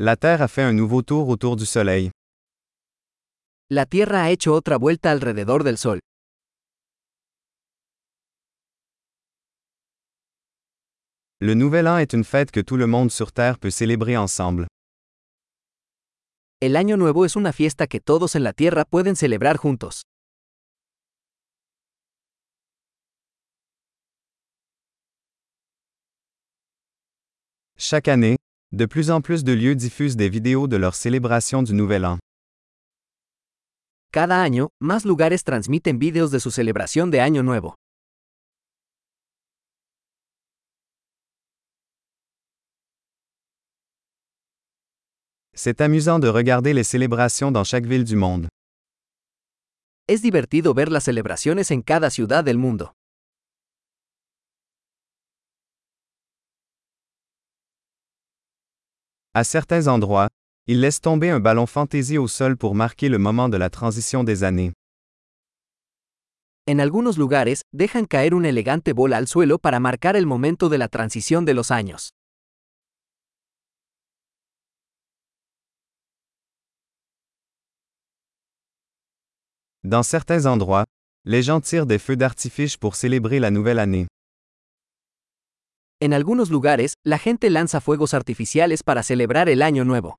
La Terre a fait un nouveau tour autour du Soleil. La Tierra ha hecho otra vuelta alrededor del Sol. Le Nouvel An est une fête que tout le monde sur Terre peut célébrer ensemble. El Año Nuevo es una fiesta que todos en la Tierra pueden celebrar juntos. Chaque année, de plus en plus de lieux diffusent des vidéos de leur célébration du Nouvel An. Cada año, más lugares transmiten vídeos de su celebración de Año Nuevo. C'est amusant de regarder les célébrations dans chaque ville du monde. Es divertido ver las celebraciones en cada ciudad del mundo. À certains endroits, ils laissent tomber un ballon fantaisie au sol pour marquer le moment de la transition des années. En algunos lugares, dejan caer una elegante bola al suelo para marcar el momento de la transición de los años. Dans certains endroits, les gens tirent des feux d'artifice pour célébrer la nouvelle année. En algunos lugares, la gente lanza fuegos artificiales para celebrar el Año Nuevo.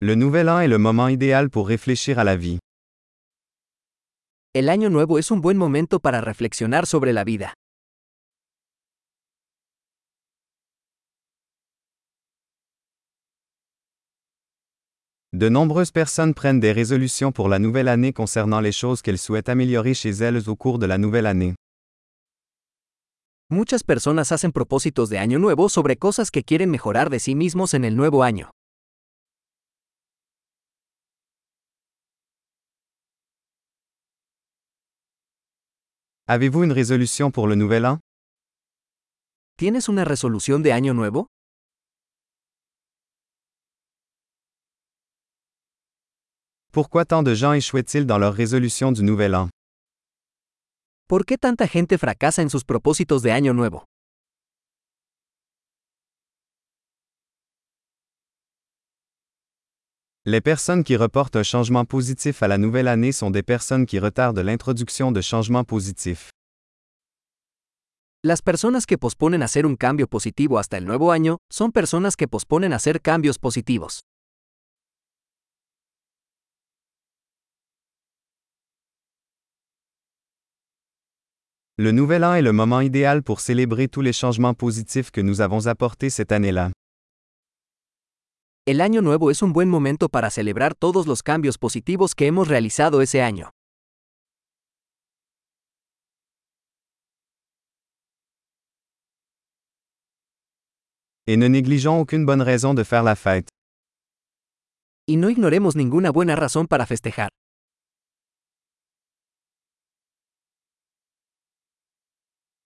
Le Nouvel An est le moment idéal pour réfléchir à la vie. El Año Nuevo es un buen momento para reflexionar sobre la vida. De nombreuses personnes prennent des résolutions pour la nouvelle année concernant les choses qu'elles souhaitent améliorer chez elles au cours de la nouvelle année. Muchas personas hacen propósitos de Año Nuevo sobre cosas que quieren mejorar de sí mismos en el nuevo año. Avez-vous une résolution pour le Nouvel An? ¿Tienes una resolución de Año Nuevo? Pourquoi tant de gens échouent-ils dans leur résolution du Nouvel An? ¿Por qué tanta gente fracasa en sus propósitos de Año Nuevo? Les personnes qui reportent un changement positif à la nouvelle année sont des personnes qui retardent l'introduction de changements positifs. Las personas que posponen hacer un cambio positivo hasta el nuevo año son personas que posponen hacer cambios positivos. Le Nouvel An est le moment idéal pour célébrer tous les changements positifs que nous avons apportés cette année-là. El Año Nuevo es un buen momento para celebrar todos los cambios positivos que hemos realizado ese año. Et ne négligeons aucune bonne raison de faire la fête. Y no ignoremos ninguna buena razón para festejar.